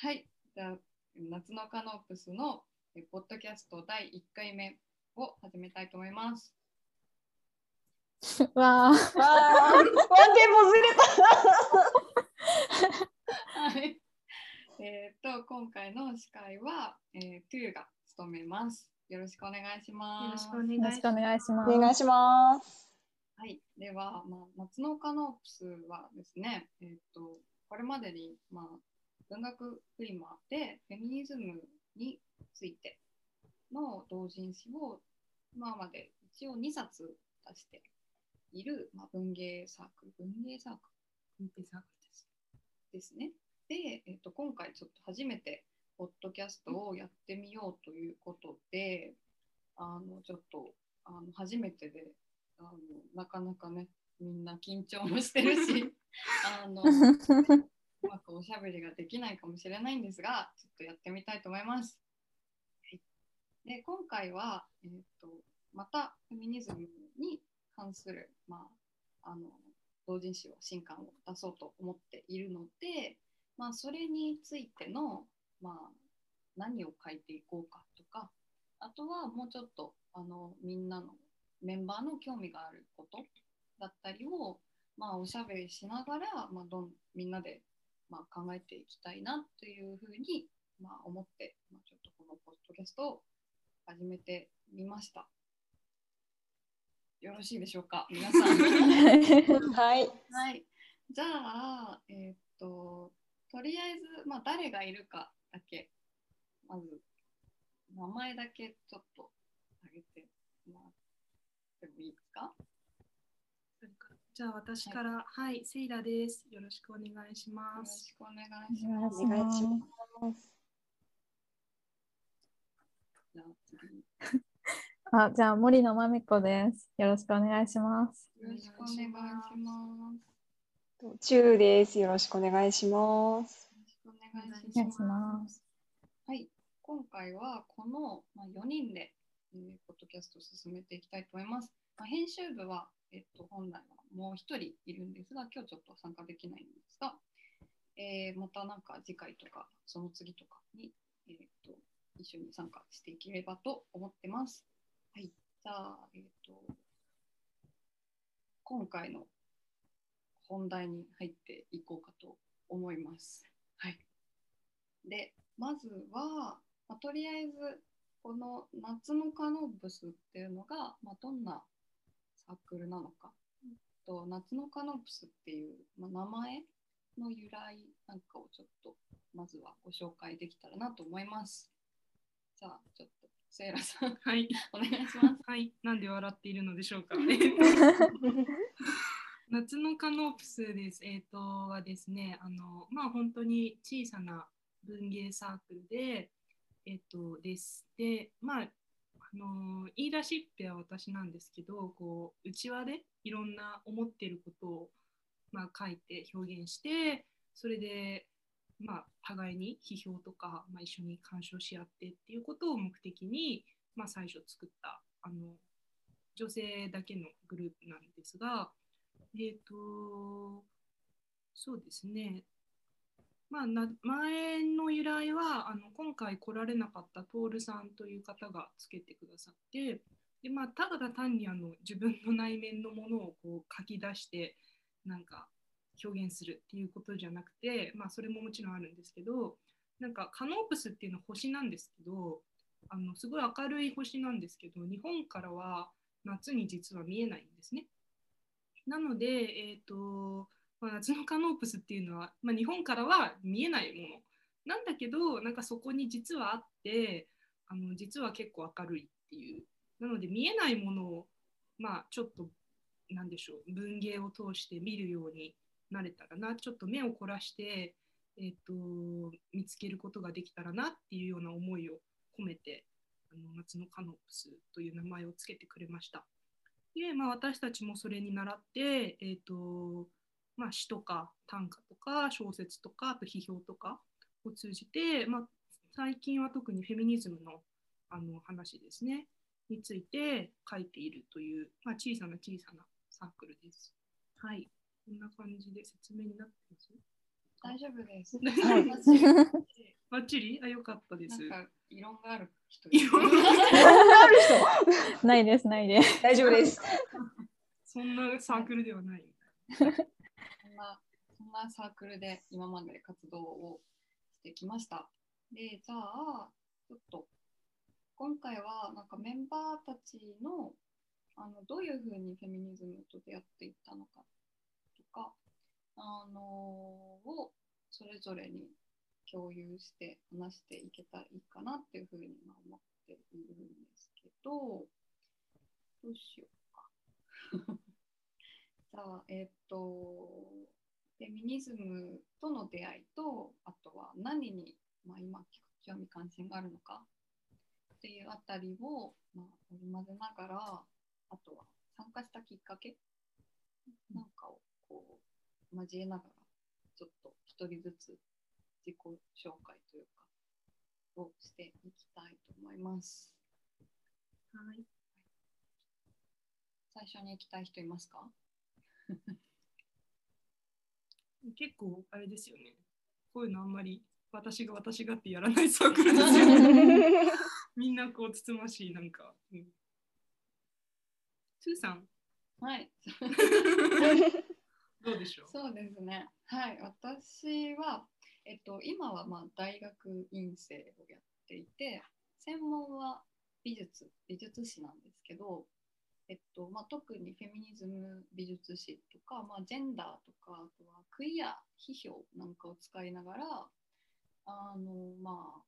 はい。じゃあ、夏のカノープスのえポッドキャスト第1回目を始めたいと思います。わあ、わあ、ワンテンポずれ はい。えっと、今回の司会は、えー、トゥーが務めます。よろしくお願いしよます。よろしくお願いしまた。す。お願いします。はい。では、まあ、夏のカノープスはですね、えっと、これまでに、まあ、文学フリマでフェミニズムについての同人誌を今まで一応2冊出している、まあ、文芸サークル、文芸サークル、文芸サークルですですね。で、えっと、今回ちょっと初めてポッドキャストをやってみようということで、あのちょっとあの初めてであのなかなかねみんな緊張もしてるし あのうまくおしゃべりができないかもしれないんですがちょっとやってみたいと思います。で今回は、えーと、またフェミニズムに関する、まあ、あの同人誌を新刊を出そうと思っているので、まあ、それについての、まあ、何を書いていこうかとかあとはもうちょっとあのみんなのメンバーの興味があることだったりを、まあ、おしゃべりしながら、まあ、どんみんなで、まあ、考えていきたいなというふうに、まあ、思って、まあ、ちょっとこのポッドキャストを始めてみました。よろしいでしょうか、皆さん。はい。はい。じゃあ、えーっと、とりあえず、まあ、誰がいるかだけ、まず、名前だけちょっと挙げてもらってもいいですか？じゃあ私から、はい、セイラです。よろしくお願いしよろます。しくお願いしお願います。お願いしします。じゃあじゃあ森野まみこです。よろしくお願いします。よろしくお願いします。チューです。よろしくお願いします。よろしくお願いし。ます。はい、今回はこの、まあ、4人で、えーポッドキャストを進めていきたいと思います。まあ、編集部は、えっと、本来はもう1人いるんですが、今日ちょっと参加できないんですが、えーまたなんか次回とかその次とかに、えっと一緒に参加していければと思ってます。はい、じゃあ、えっと今回の本題に入っていこうかと思います。はい。で、まずは、まあ、とりあえず、この夏のカノーブスっていうのが、まあ、どんなサークルなのか。と夏のカノーブスっていう、まあ、名前の由来なんかをちょっとまずはご紹介できたらなと思います。じゃあ、ちょっと、セイラさん、はい、お願いします。はい、なんで笑っているのでしょうか。夏のカノープスです。えっ、とはですね、あのまあ本当に小さな文芸サークルで、えっ、とです。で、まああの言い出しっぺは私なんですけど、こう内輪でいろんな思ってることをまあ書いて表現して、それでまあ互いに批評とか、まあ、一緒に鑑賞し合ってっていうことを目的に、まあ、最初作ったあの女性だけのグループなんですが、えっ、と、そうですね、まあ、な前の由来はあの今回来られなかった徹さんという方がつけてくださってで、まあ、ただ単にあの自分の内面のものをこう書き出してなんか表現するっていうことじゃなくて、まあ、それももちろんあるんですけどなんかカノープスっていうのは星なんですけどあのすごい明るい星なんですけど日本からは夏に実は見えないんですね。なので、えーとまあ、夏のカノープスっていうのは、まあ、日本からは見えないものなんだけどなんかそこに実はあってあの実は結構明るいっていうなので見えないものをまあちょっとなんでしょう文芸を通して見るようになれたらなちょっと目を凝らして、えー、と見つけることができたらなっていうような思いを込めてあの夏のカノープスという名前をつけてくれました。で、まあ、私たちもそれに倣って、えーとまあ、詩とか短歌とか小説とかあと批評とかを通じて、まあ、最近は特にフェミニズムのあの話ですねについて書いているという、まあ、小さな小さなサークルです。はい、こんな感じで説明になってます？か大丈夫です。バッチリ？あ、よかったです。なんか異論がある人異論ある人？ないです、ないです。大丈夫です。そんなサークルではない。そんなそんなサークルで今まで活動をしてきました。で、じゃあ、ちょっと今回はなんかメンバーたちのあのどういうふうにフェミニズムと出会っていったのかとか、あのをそれぞれに共有して話していけたらいいかなっていうふうに思っているんですけど、どうしようか。じゃあ、えっ、と、フェミニズムとの出会いと、あとは何に、まあ、今興味関心があるのかっていうあたりを、まあ、織り交ぜながら、あとは参加したきっかけなんかをこう交えながら、ちょっと一人ずつ自己紹介というか、をしていきたいと思います。はい。最初に行きたい人いますか？結構あれですよね。こういうのあんまり私が私がってやらないサークルですよね。みんなこうつつましいなんか。うん、スーさん？はい。どうでしょう？そうですね。はい、私は、えっと、今はまあ大学院生をやっていて、専門は美術、美術史なんですけど、えっとまあ、特にフェミニズム美術史とか、まあ、ジェンダーとか、あとはクイア批評なんかを使いながら、あのまあ、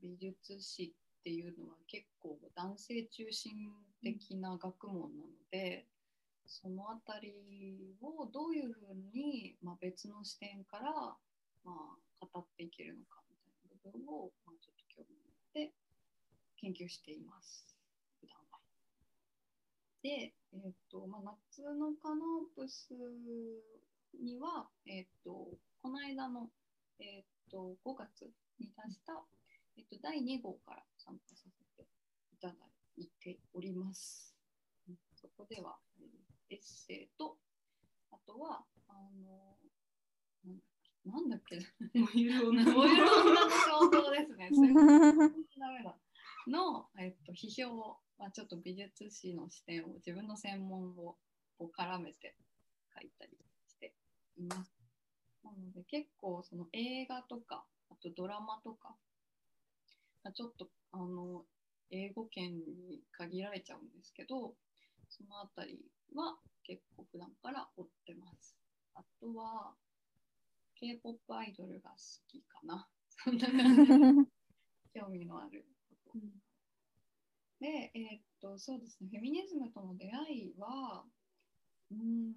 美術史っていうのは結構男性中心的な学問なので、そのあたりをどういうふうに、まあ、別の視点から、まあ、語っていけるのかみたいな部分を、まあ、ちょっと興味を持って研究しています、で、えっとまあ、夏のカノープスには、えっとこの間の、えっと5月に出した、えっと第2号から参加させていただいております。そこでは、えーエッセイと、あとは、あの、なんだっけ、燃える女の衝動ですね。そ。の、えっと、批評を、まあ、ちょっと美術史の視点を自分の専門をこう絡めて書いたりしています。なので結構その映画とか、あとドラマとか、まあちょっとあの英語圏に限られちゃうんですけど、そのあたりは結構普段から追ってます。あとは、K-POP アイドルが好きかな。そんな感じ。興味のあること。で、えーっと、そうですね、フェミニズムとの出会いは、うーん、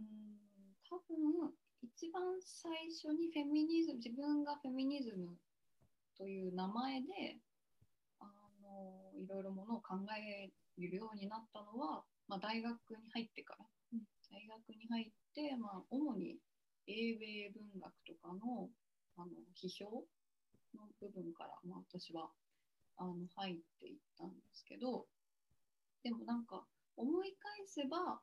多分、一番最初にフェミニズム、自分がフェミニズムという名前で、あの、いろいろものを考えるようになったのは、まあ、大学に入ってから、大学に入って、まあ、主に英米文学とかのあの批評の部分から、まあ、私はあの入っていったんですけどでもなんか思い返せば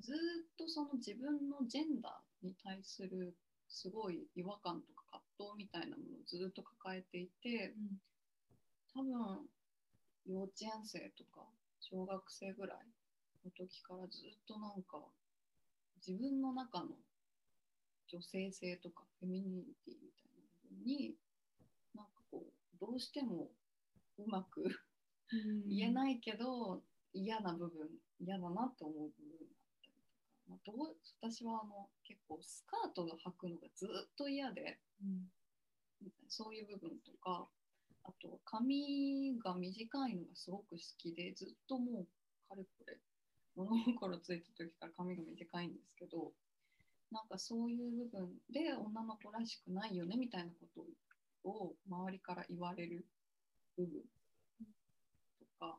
ずっとその自分のジェンダーに対するすごい違和感とか葛藤みたいなものをずっと抱えていて、多分幼稚園生とか小学生ぐらいの時からずっとなんか自分の中の女性性とかフェミニティみたいな部分になんかこうどうしてもうまく言えい。ないけど嫌な部分嫌だなと思う部分だったりとか、まあ、どう私はあの結構スカートが履くのがずっと嫌でうんそういう部分とかあと髪が短いのがすごく好きでずっともうかれこれ物心ついた時から髪が短いんですけどなんかそういう部分で女の子らしくないよねみたいなことを周りから言われる部分とか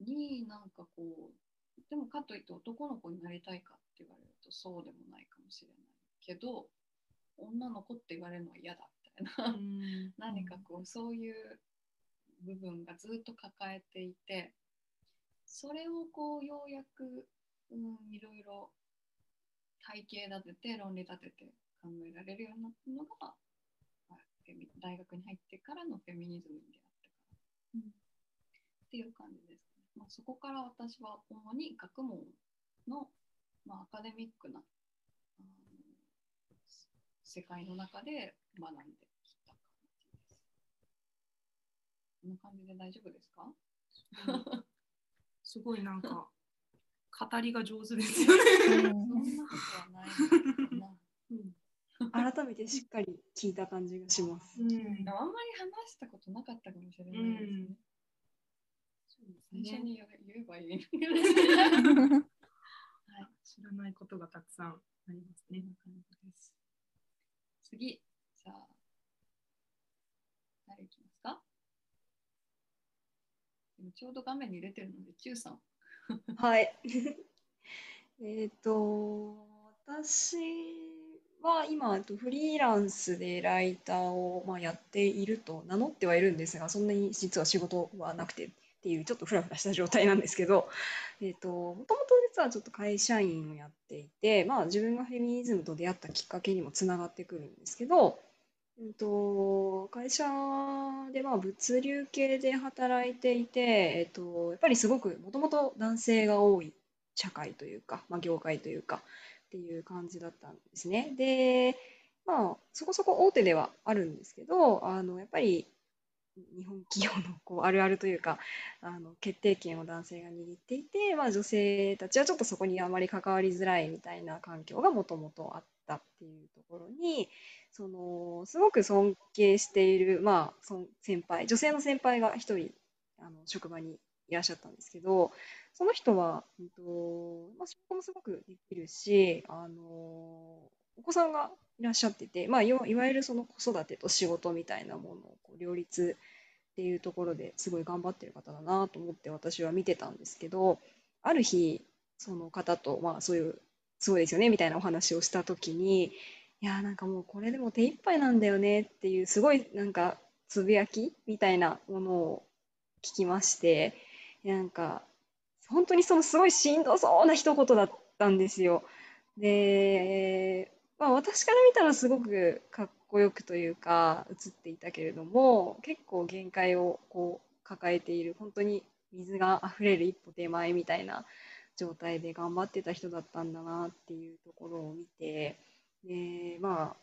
になんかこうでもかといって男の子になりたいかって言われるとそうでもないかもしれないけど女の子って言われるのは嫌だみたいな。うん。何かこうそういう部分がずっと抱えていてそれをこうようやく、うん、いろいろ体系立てて論理立てて考えられるようになったのが、まあフェミ大学に入ってからのフェミニズムに出会ってから、っていう感じですね。まあ、そこから私は主に学問の、まあ、アカデミックなあの世界の中で学んできた感じです。こんな感じで大丈夫ですか？すごいなんか語りが上手ですよね。そんなことはない。改めてしっかり聞いた感じがします。うんあんまり話したことなかったかもしれないですね。うん最初に言えばいい。はい、知らないことがたくさんありますね。次、じゃあ、誰いきますか？でもちょうど画面に出てるので、Q さん。はい。えっと、私は今、フリーランスでライターを、まあ、やっていると名乗ってはいるんですが、そんなに実は仕事はなくてっていう、ちょっとフラフラした状態なんですけど、えっと、もともと実はちょっと会社員をやっていて、まあ、自分がフェミニズムと出会ったきっかけにもつながってくるんですけど、うんと、会社でまあ物流系で働いていて、えっと、やっぱりすごくもともと男性が多い社会というか、まあ、業界というかっていう感じだったんですね。で、まあ、そこそこ大手ではあるんですけど、あのやっぱり日本企業のこうあるあるというかあの決定権を男性が握っていて、まあ、女性たちはちょっとそこにあまり関わりづらいみたいな環境がもともとあったっていうところにそのすごく尊敬している、まあ、その先輩女性の先輩が一人あの職場にいらっしゃったんですけどその人は、うんとまあ、仕事もすごくできるしあのお子さんがいらっしゃってて、まあ、いわいわゆるその子育てと仕事みたいなものをこう両立っていうところですごい頑張ってる方だなと思って私は見てたんですけどある日その方と、まあ、そういうすごいですよねみたいなお話をした時にいやーなんかもうこれでも手一杯なんだよねっていうすごいなんかつぶやきみたいなものを聞きましてなんか本当にそのすごいしんどそうな一言だったんですよ。で、まあ、私から見たらすごくかっこよくというか映っていたけれども結構限界をこう抱えている本当に水が溢れる一歩手前みたいな状態で頑張ってた人だったんだなっていうところを見てでまあ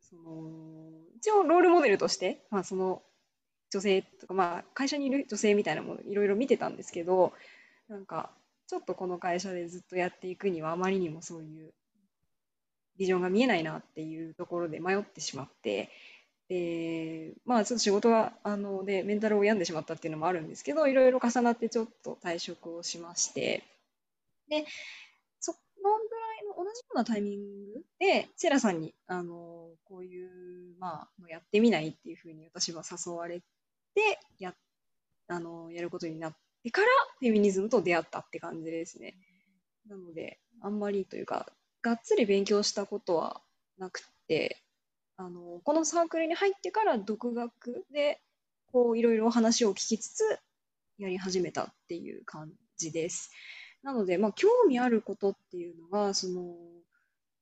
その一応ロールモデルとして、まあ、その女性とか、まあ、会社にいる女性みたいなものいろいろ見てたんですけどなんかちょっとこの会社でずっとやっていくにはあまりにもそういうビジョンが見えないなっていうところで迷ってしまってでまあちょっと仕事があのでメンタルを病んでしまったっていうのもあるんですけどいろいろ重なってちょっと退職をしましてでそのぐらいの同じようなタイミングでセラさんにあのこういう、まあ、やってみないっていうふうに私は誘われてやあのやることになってでからフェミニズムと出会ったって感じですね。なのであんまりというかがっつり勉強したことはなくてあのこのサークルに入ってから独学でこういろいろ話を聞きつつやり始めたっていう感じです。なので、まあ、興味あることっていうのがその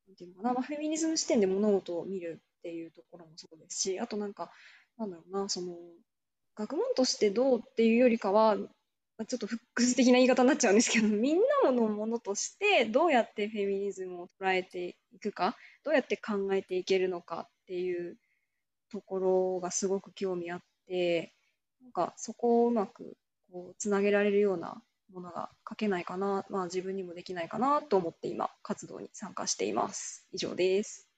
なんていうのかな、まあ、フェミニズム視点で物事を見るっていうところもそうですしあとなんかなんだろうなその学問としてどうっていうよりかはまあちょっとフックス的な言い方になっちゃうんですけど みんなのものとしてどうやってフェミニズムを捉えていくかどうやって考えていけるのかっていうところがすごく興味あってなんかそこをうまくこうつなげられるようなものが書けないかな、まあ、自分にもできないかなと思って今活動に参加しています。以上です。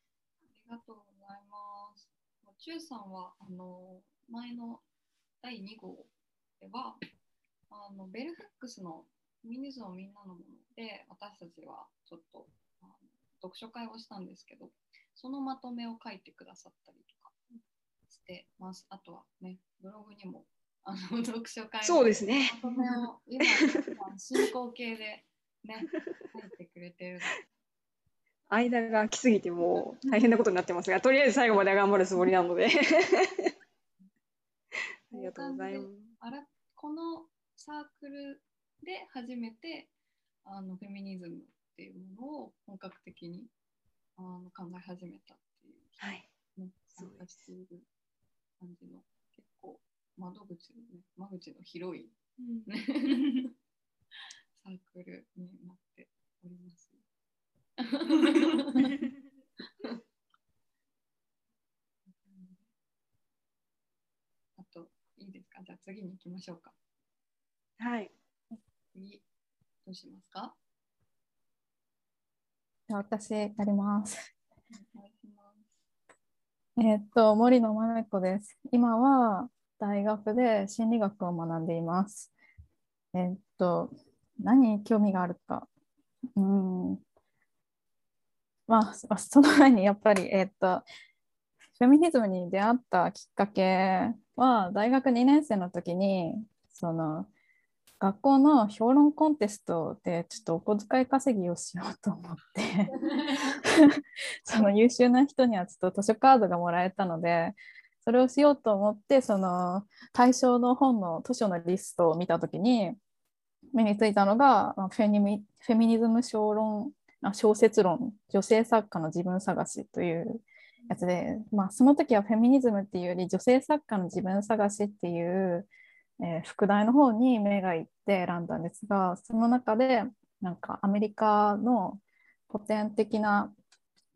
ありがとうございます。チューさんはあの前の第2号ではあのベルフックスの「フェミニズムをみんなのもの」で私たちはちょっとあの読書会をしたんですけどそのまとめを書いてくださったりとかしてます。あとはねブログにもあの読書会のそうですね。まとめを今まあ進行形でね書いてくれてる間が空きすぎてもう大変なことになってますが、とりあえず最後まで頑張るつもりなので。ありがとうございます。あらこのサークルで初めてあのフェミニズムっていうものを本格的にあの考え始めたってはい。うです加している感じの結構窓口のね、間口の広い、ね、サークルになっております。あと、いいですか？じゃあ次に行きましょうか。はい。次、どうしますか？じゃあ私やります。お願いします。えーっと、森野まめ子です。今は大学で心理学を学んでいます。えーっと、何に興味があるか。うーん。まあ、そその前にやっぱり、えーっと、フェミニズムに出会ったきっかけは、大学2年生の時に、その、学校の評論コンテストでちょっとお小遣い稼ぎをしようと思って。その優秀な人にはちょっと図書カードがもらえたのでそれをしようと思ってその対象の本の図書のリストを見た時に目についたのがまあフェニミフェミニズム小論あ小説論女性作家の自分探しというやつで、まあ、その時はフェミニズムっていうより女性作家の自分探しっていうえー副題の方に目がいって選んだんですがその中でなんかアメリカの古典的な、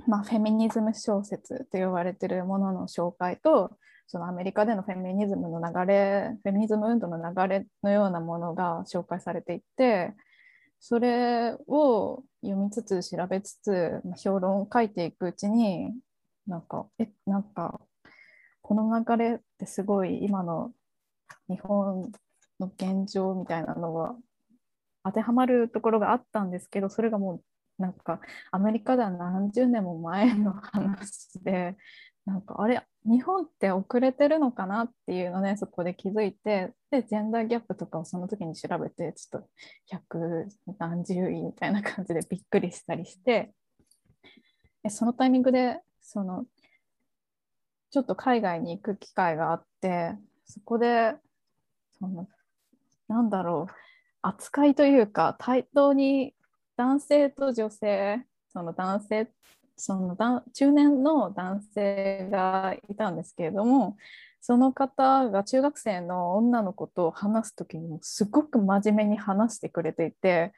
まあ、フェミニズム小説と呼ばれてるものの紹介とそのアメリカでのフェミニズムの流れフェミニズム運動の流れのようなものが紹介されていてそれを読みつつ調べつつま評論を書いていくうちになんかえなんかこの流れってすごい今の日本の現状みたいなのは当てはまるところがあったんですけどそれがもうなんかアメリカでは何十年も前の話で なんかあれ日本って遅れてるのかなっていうのねそこで気づいてでジェンダーギャップとかをその時に調べてちょっと百何十位みたいな感じでびっくりしたりしてそのタイミングでそのちょっと海外に行く機会があってそこでそのなんだろう。扱いというか対等に男性と女性その男性そのだ中年の男性がいたんですけれどもその方が中学生の女の子と話す時にもすごく真面目に話してくれていて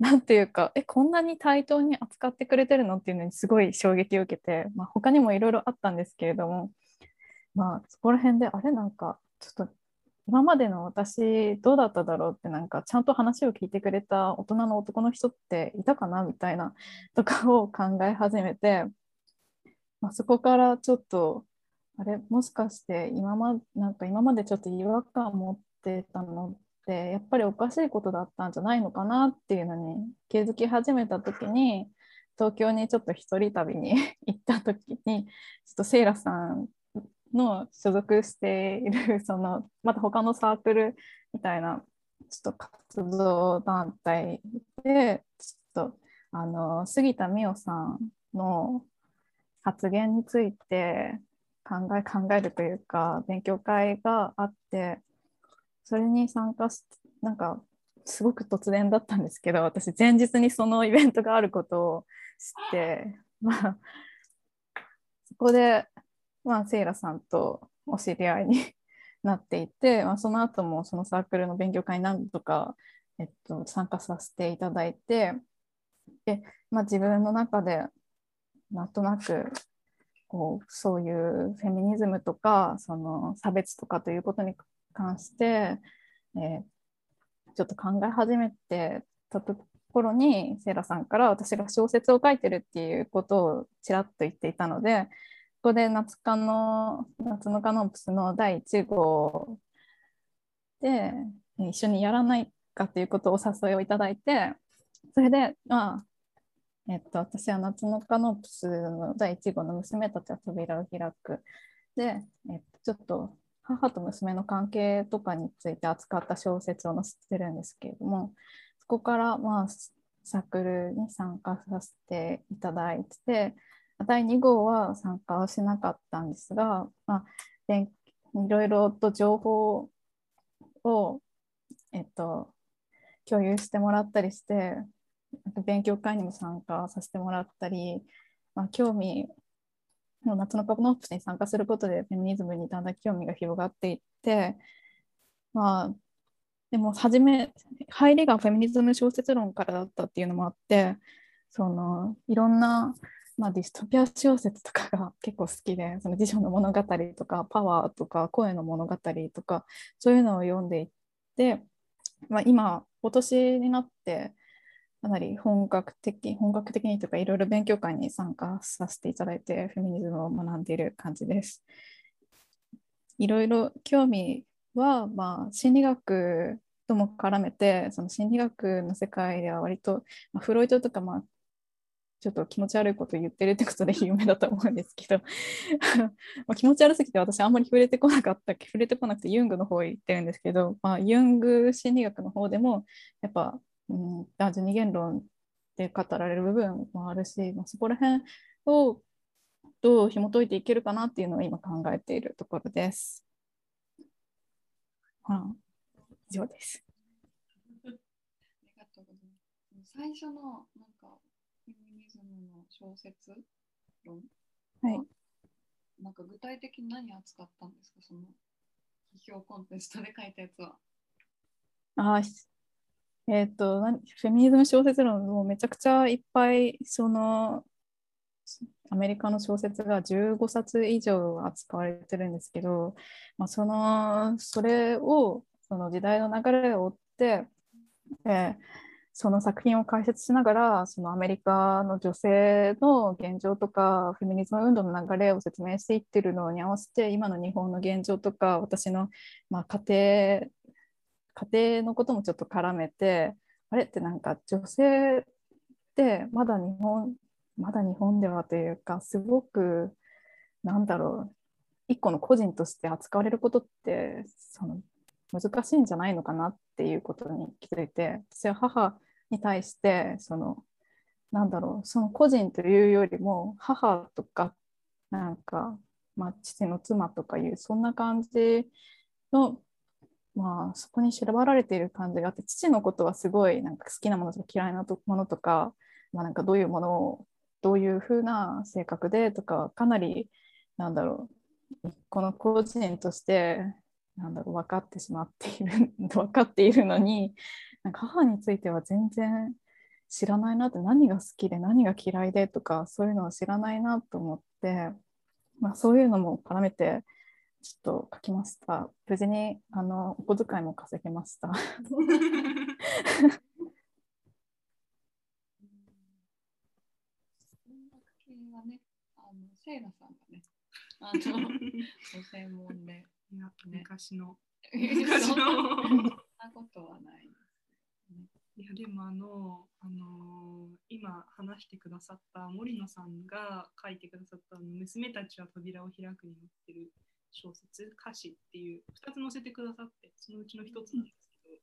なんていうかえこんなに対等に扱ってくれてるのっていうのにすごい衝撃を受けて、まあ、他にもいろいろあったんですけれどもまあそこら辺であれなんかちょっと今までの私どうだっただろうってなんかちゃんと話を聞いてくれた大人の男の人っていたかなみたいな とかを考え始めて、まあ、そこからちょっとあれ？もしかして今まなんか今までちょっと違和感持ってたのってやっぱりおかしいことだったんじゃないのかなっていうのに気づき始めた時に東京にちょっと一人旅に 行った時にちょっとセイラさんの所属している そのまた他のサークルみたいなちょっと活動団体でちょっとあの杉田美代さんの発言について考え考えるというか勉強会があってそれに参加してなんかすごく突然だったんですけど私前日にそのイベントがあることを知ってまあそこでまあ、セイラさんとお知り合いに なっていて、まあ、その後もそのサークルの勉強会に何度か、えっと、参加させていただいてで、まあ、自分の中でなんとなくこうそういうフェミニズムとかその差別とかということに関して、えーちょっと考え始めてたところにセイラさんから私が小説を書いてるっていうことをちらっと言っていたのでここで夏カの夏のカノープスの第1号で一緒にやらないかということをお誘いをいただいてそれでまあえっと私は夏のカノープスの第1号の娘たちは扉を開く。で、えっと、ちょっと母と娘の関係とかについて扱った小説を載せてるんですけれどもそこからまあサークルに参加させていただいて第2号は参加はしなかったんですが、まあ、いろいろと情報を、えっと、共有してもらったりして勉強会にも参加させてもらったり、まあ、興味の夏のカノープスに参加することでフェミニズムにだんだん興味が広がっていってまあでも初め入りがフェミニズム小説論からだったっていうのもあってそのいろんな、まあ、ディストピア小説とかが結構好きで その辞書の物語とかパワーとか声の物語とかそういうのを読んでいって、まあ、今今年になってかなり本格的本格的にとかいろいろ勉強会に参加させていただいてフェミニズムを学んでいる感じです。いろいろ興味は、まあ、心理学とも絡めてその心理学の世界では割と、まあ、フロイトとか、まあ、ちょっと気持ち悪いこと言ってるってことで有名だと思うんですけど まあ気持ち悪すぎて私あんまり触れてこなかった触れてこなくてユングの方へ行ってるんですけど、まあ、ユング心理学の方でもやっぱ、うん、男女二元論で語られる部分もあるし、まあ、そこら辺をどう紐解いていけるかなっていうのを今考えているところです。はあ、以上です。ありがとうございます。最初のズムの小説論？はい。なんか具体的に何扱ったんですか？その批評コンテストで書いたやつは。あーしえっ、と何フェミニズム小説論もめちゃくちゃいっぱいそのアメリカの小説が15冊以上扱われてるんですけど、まあ、そのそれをその時代の流れを追って、えーその作品を解説しながらそのアメリカの女性の現状とかフェミニズム運動の流れを説明していってるのに合わせて今の日本の現状とか私の、まあ、家庭家庭のこともちょっと絡めてあれってなんか女性ってまだ日本まだ日本ではというかすごくなんだろう一個の個人として扱われることってその難しいんじゃないのかなっていうことに気づいて私は母に対してそのなんだろうその個人というよりも母とかなんか、まあ、父の妻とかいうそんな感じのまあそこに縛られている感じがあって父のことはすごいなんか好きなものとか嫌いなものとか,、まあ、なんかどういうものをどういうふうな性格でとかかなりなんだろうこの個人としてなんだろう分かってしまっている 分かっているのになんか母については全然知らないなって何が好きで何が嫌いでとかそういうのを知らないなと思って、まあ、そういうのも絡めてちょっと書きました無事にあのお小遣いも稼げましたあの、セイナさんがね、あの、ご専門で。いや 昔の。そ昔んなのことはない。いやでもあの、あのー今話してくださった森野さんが書いてくださったあの娘たちは扉を開くに載ってる小説歌詞っていう2つ載せてくださってそのうちの1つなんですけど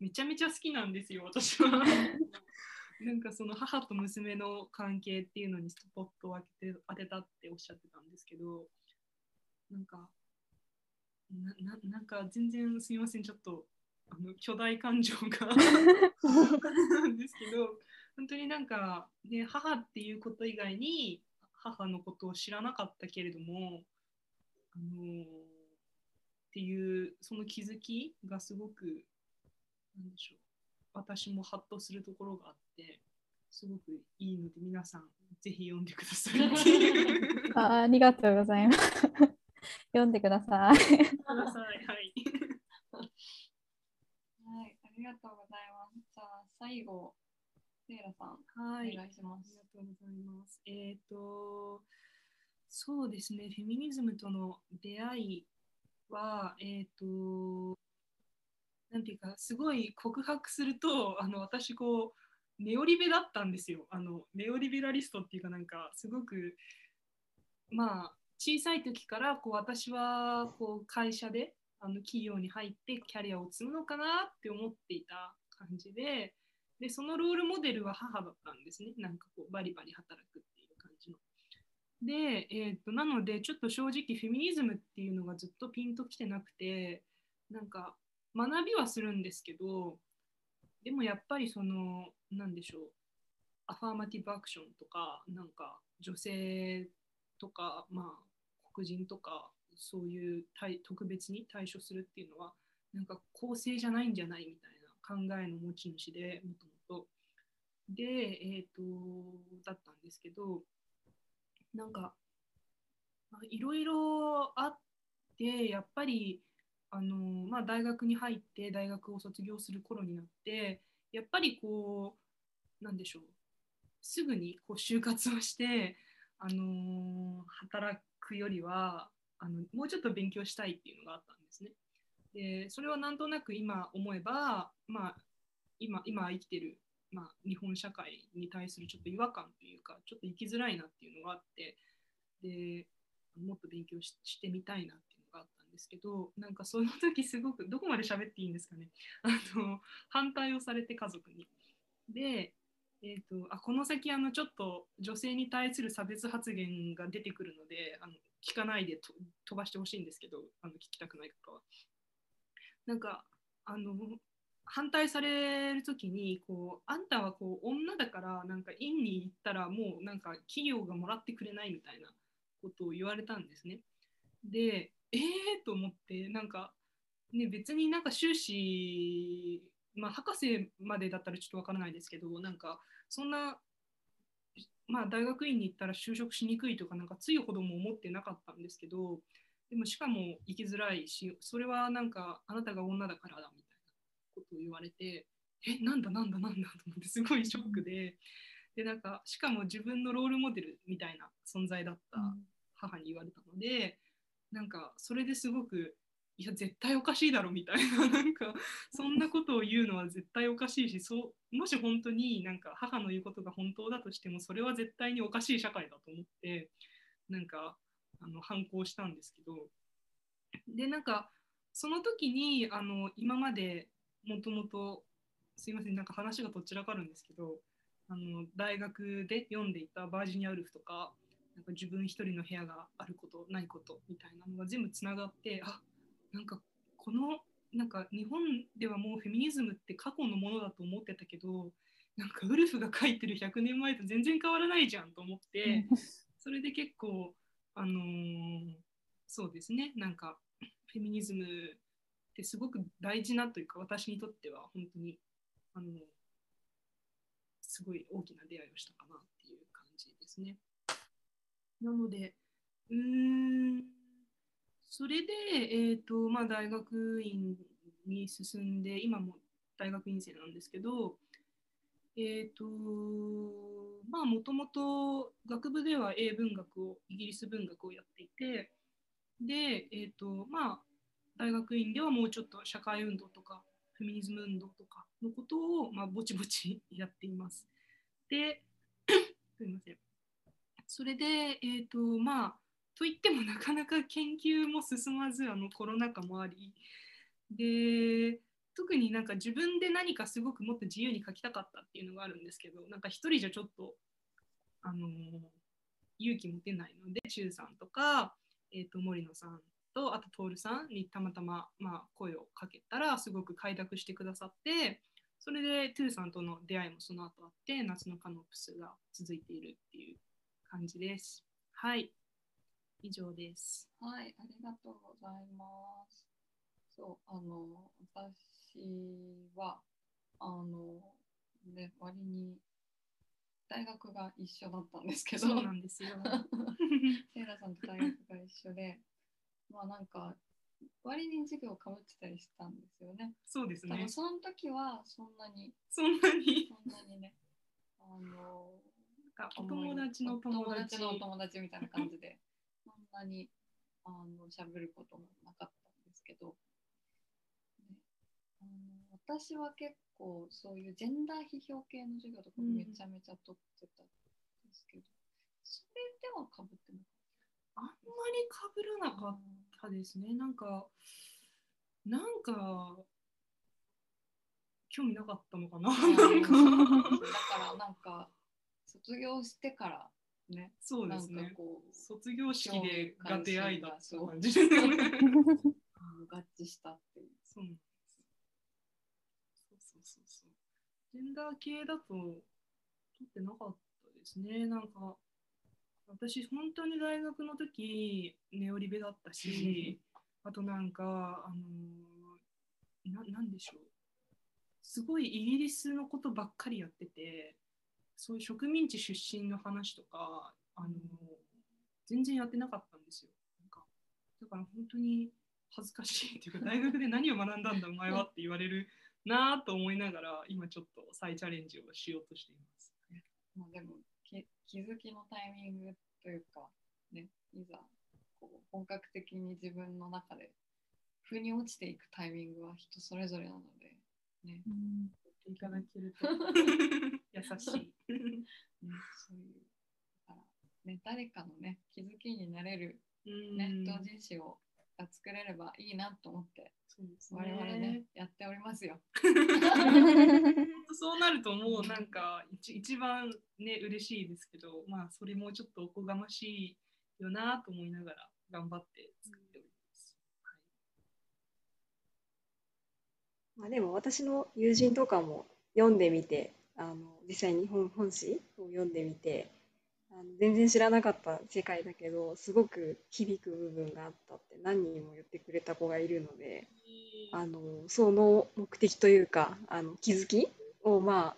めちゃめちゃ好きなんですよ私は。なんかその母と娘の関係っていうのにスポットを当てて当てたっておっしゃってたんですけどなんかなななんか全然すみませんちょっとあの巨大感情が なんですけど本当になんか、ね、母っていうこと以外に母のことを知らなかったけれどもあのーっていうその気づきがすごくなんでしょう私もハッとするところがあってすごくいいので皆さんぜひ読んでください あありがとうございます読んでくださいはいはい、ありがとうございます。じゃあ、最後、セイラさん、はいお願いしまありす。がとうございます。えっ、と、そうですね、フェミニズムとの出会いは、えっ、と、なんていうか、すごい告白すると、あの私、こう、ネオリベだったんですよ。あのネオリベラリストっていうか、なんか、すごく、まあ、小さい時からこう私はこう会社であの企業に入ってキャリアを積むのかなって思っていた感じで、でそのロールモデルは母だったんですね。なんかこうバリバリ働くっていう感じの。で、えー、となのでちょっと正直フェミニズムっていうのがずっとピンときてなくてなんか学びはするんですけどでもやっぱりそのなんでしょうアファーマティブアクションとかなんか女性とか、まあ、黒人とかそういう対特別に対処するっていうのはなんか公正じゃないんじゃないみたいな考えの持ち主でもともと。で、えー、とだったんですけどなんかいろいろあってやっぱりあの、まあ、大学に入って大学を卒業する頃になってやっぱりこうなんでしょうすぐにこう就活をして、あの働くよりはあのもうちょっと勉強したいっていうのがあったんですね。でそれはなんとなく今思えば、まあ、今今生きてる、まあ、日本社会に対するちょっと違和感というかちょっと生きづらいなっていうのがあってでもっと勉強ししてみたいなっていうのがあったんですけどなんかその時すごくどこまで喋っていいんですかねあの反対をされて家族に。でえー、とあこの先あのちょっと女性に対する差別発言が出てくるのであの聞かないでと飛ばしてほしいんですけどあの聞きたくない方は。なんかあの反対される時にこうあんたはこう女だからなんか院に行ったらもうなんか企業がもらってくれないみたいなことを言われたんですね。でえーと思ってなんか、ね、別になんか修士まあ、博士までだったらちょっとわからないですけどなんかそんな、まあ、大学院に行ったら就職しにくいとかなんかついほども思ってなかったんですけどでもしかも生きづらいしそれはなんかあなたが女だからだみたいなことを言われてえなんだなんだなんだと思ってすごいショックででなんかしかも自分のロールモデルみたいな存在だった母に言われたのでなんかそれですごくいや絶対おかしいだろみたいな。なんかそんなことを言うのは絶対おかしいしそうもし本当になんか母の言うことが本当だとしてもそれは絶対におかしい社会だと思ってなんかあの反抗したんですけど。でなんかその時にあの今までもともとすいませんなんか話がとっちらかるんですけどあの大学で読んでいたバージニア・ウルフとかなんか自分一人の部屋があることないことみたいなのが全部つながってあなんかこのなんか日本ではもうフェミニズムって過去のものだと思ってたけどなんかウルフが書いてる100年前と全然変わらないじゃんと思ってそれで結構あのーそうですねなんかフェミニズムってすごく大事なというか私にとっては本当にあのすごい大きな出会いをしたかなっていう感じですね。なのでうーんそれで、えーとまあ、大学院に進んで、今も大学院生なんですけど、えっ、と、まあ、もともと学部では英文学を、イギリス文学をやっていて、で、えっ、と、まあ、大学院ではもうちょっと社会運動とか、フェミニズム運動とかのことを、まあ、ぼちぼちやっています。で、すみません。それで、えっ、と、まあ、といってもなかなか研究も進まずあのコロナ禍もありで特になんか自分で何かすごくもっと自由に書きたかったっていうのがあるんですけどなんか一人じゃちょっと、あのー勇気持てないので周さんとか、えー、と森野さんとあと徹さんにたまたま、まあ、声をかけたらすごく快諾してくださってそれでトゥーさんとの出会いもその後あって夏のカノプスが続いているっていう感じです。はい以上です。はい、ありがとうございます。そう、あの、私は、あの、ね、割に大学が一緒だったんですけど、そうなんですよ。セイラさんと大学が一緒で、まあなんか、割に授業かぶってたりしたんですよね。そうですね多分。その時はそんなに、そんなにそんなにね、あの、お友達の友達のお友達みたいな感じで、なにあの喋ることもなかったんですけど、ねあの私は結構そういうジェンダー批評系の授業とかめちゃめちゃ取ってたんですけど、それではかぶってなかあんまりかぶらなかったですね。なんか、なんか、興味なかったのかな？だからなんか卒業してからね、そうですね。こう卒業式でが出会いだったそう感じで 合致したっていう。そうなんです。そうそうそうそう。ジェンダー系だと取ってなかったですね。なんか、あ私本当に大学の時ネオリベだったし、あとなんかあのーななんでしょうすごいイギリスのことばっかりやっててそういう植民地出身の話とかあのー全然やってなかったんですよなんかだから本当に恥ずかしいっていうか大学で何を学んだんだお前はって言われるなぁと思いながら今ちょっと再チャレンジをしようとしています。まあでもき気づきのタイミングというか、ね、いざこう本格的に自分の中で腑に落ちていくタイミングは人それぞれなので、ね、うんいただけると 優しい。ねそういうだから、ね、誰かのね気づきになれる、ねうん。同人誌をが作れればいいなと思ってそうです我々ねやっておりますよ。そうなるともう。なんか一一番ね嬉しいですけど、まあそれもちょっとおこがましいよなと思いながら頑張って作っております。まあ、でも私の友人とかも読んでみてあの実際に本本誌を読んでみてあの全然知らなかった世界だけどすごく響く部分があったって何人も言ってくれた子がいるのであのその目的というかあの気づきをまあ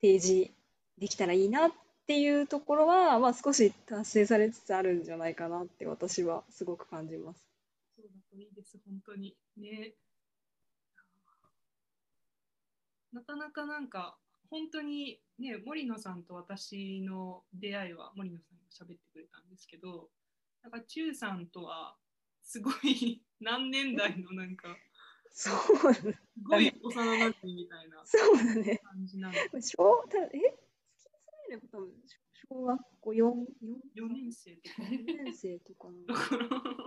提示できたらいいなっていうところは、まあ、少し達成されつつあるんじゃないかなって私はすごく感じます。そうだといいです、本当に。ね。なかなかなんか、本当にね、森野さんと私の出会いは森野さんが喋ってくれたんですけど、なんか、中さんとは、すごい 何年代のなんか、そうすごい幼馴染みたいなそうだね。感じなので、小たえ？スキンスライル多分小学校 4, 4年生とか。4年生とかだな。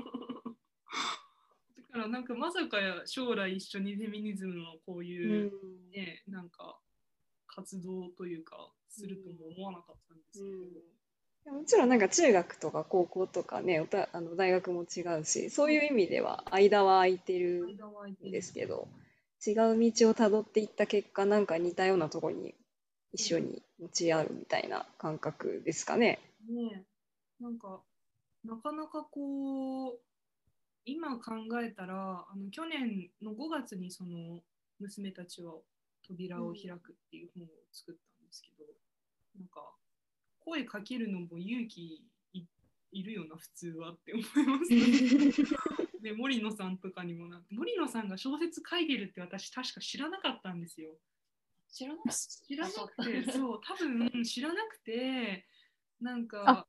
から、なんかまさかや将来一緒にフェミニズムのこういう、うん。ね、なんか活動というかするとも思わなかったんですけど、うん、もちろんなんか中学とか高校とかねあの大学も違うしそういう意味では間は空いてるんですけど違う道をたどっていった結果なんか似たようなところに一緒に持ち合うみたいな感覚ですかね。ねえ。なんかなかなかこう今考えたらあの去年の5月にその娘たちは扉を開くっていう本を作ったんですけど、なんか声かけるのも勇気いいるよな普通はって思います。で森野さんとかにもな森野さんが小説書いてるって私確か知らなかったんですよ。知らない知らなくて、そう、多分知らなくて、なんか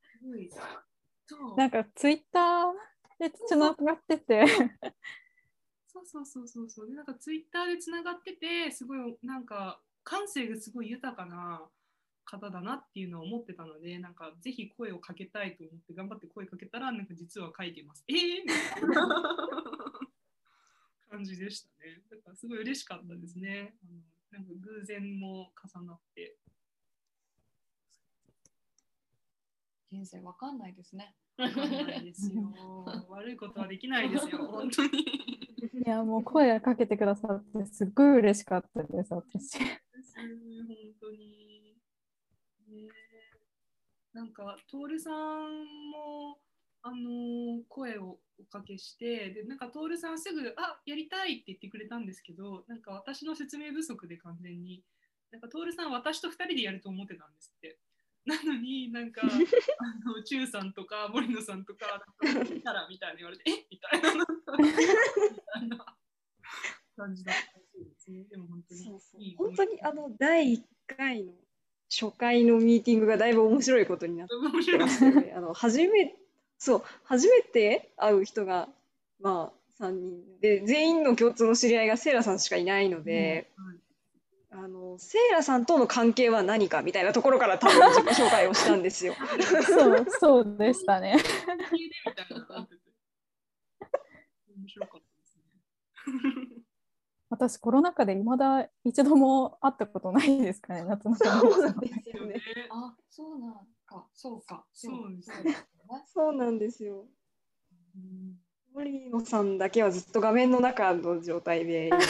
なんかツイッターでつながってて、そうそうそうそうそう、でなんかツイッターでつながってて、すごいなんか感性がすごい豊かな方だなっていうのは思ってたので、なんかぜひ声をかけたいと思って頑張って声かけたら、なんか実は書いてます。えー、みたいな感じでしたね。だからすごい嬉しかったですね。あのなんか偶然も重なって。人生わかんないですね。わかんないですよ。悪いことはできないですよ、本当に。いやもう声かけてくださってすっごい嬉しかったです、私。本当に。ね、なんか、徹さんも、あの声をおかけして、で、なんか、徹さんすぐ、あやりたいって言ってくれたんですけど、なんか私の説明不足で完全に、なんか、徹さん、私と2人でやると思ってたんですって。なのになんか、あの、中さんとか森野さんとか、なんか見たらみたいな言われて、え？みたいな、みたいな。感じだったですね。でも本当に。そうそう。本当にあの第1回の初回のミーティングがだいぶ面白いことになってましたよね。あの初めそう初めて会う人がまあ3人。で全員の共通の知り合いがセイラさんしかいないので、はいあのセイラさんとの関係は何かみたいなところから多分自己紹介をしたんですよ。そう、そうでしたね。面白かったですね。私、コロナ禍でいまだ一度も会ったことないですかね、夏のそうなんでですよねすよね。。あ、そうなんか、そうか。そうですそうですよね。そうなんですよ。うん森野さんだけはずっと画面の中の状態で今い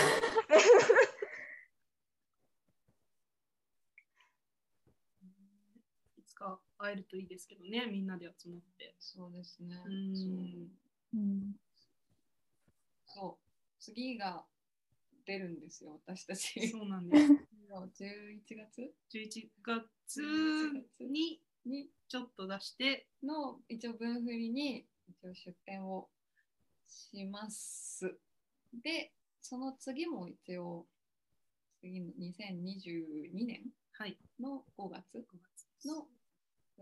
つか会えるといいですけどね、みんなで集まって。そうですね。うんそう。次が出るんですよ、私たち。そうなんです。もう11月？11月にに？ちょっと出して、の一応分振りに一応出展をします。で、その次も一応次の2022年はい、の5月？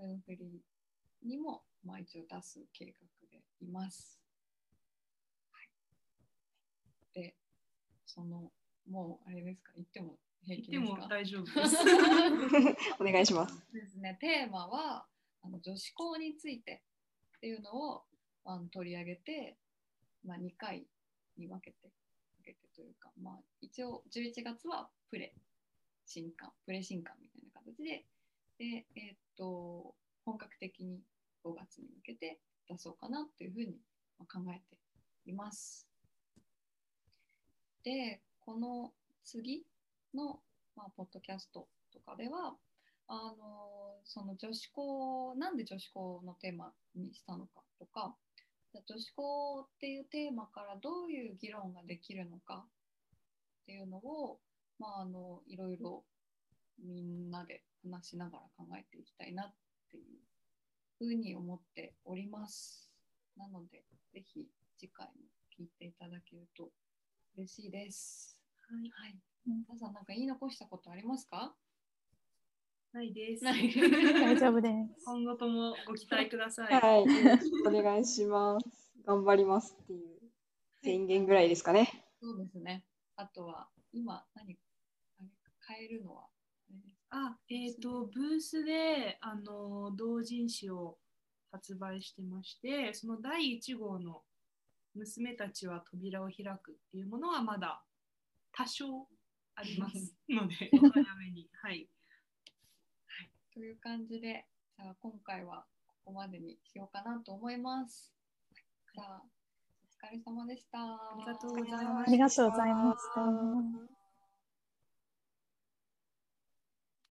5月の分振りにも、まあ、一応出す計画でいます。はい、で、その、もうあれですか、言っても平気でですか？も大丈夫です。お願いします。ですね、テーマはあの女子校についてっていうのをあの取り上げて、まあ、2回に分けて分けてというか、まあ、一応11月はプレ新刊プレ新刊みたいな形でで、えーっと本格的に5月に向けて出そうかなというふうに考えています。でこの次の、まあ、ポッドキャストとかではあのその女子校なんで女子校のテーマにしたのかとか女子校っていうテーマからどういう議論ができるのかっていうのを、まあ、あのいろいろみんなで話しながら考えていきたいなっていうふうに思っております。なのでぜひ次回も聞いていただけると嬉しいです。はい、はい。うん皆さんなんか言い残したことありますか？ないです。大丈夫です。今後ともご期待ください。はい、お願いします。頑張りますっていう宣言ぐらいですかね。そうですね。あとは今何あれ変えるのは？あえっ、と、ブースで、あの、同人誌を発売してまして、その第1号の娘たちは扉を開くっていうものはまだ多少あります ので、お早めに。はい。という感じで、じゃあ今回はここまでにしようかなと思います。じゃあお疲れ様でした。ありがとうございまありがとうございました。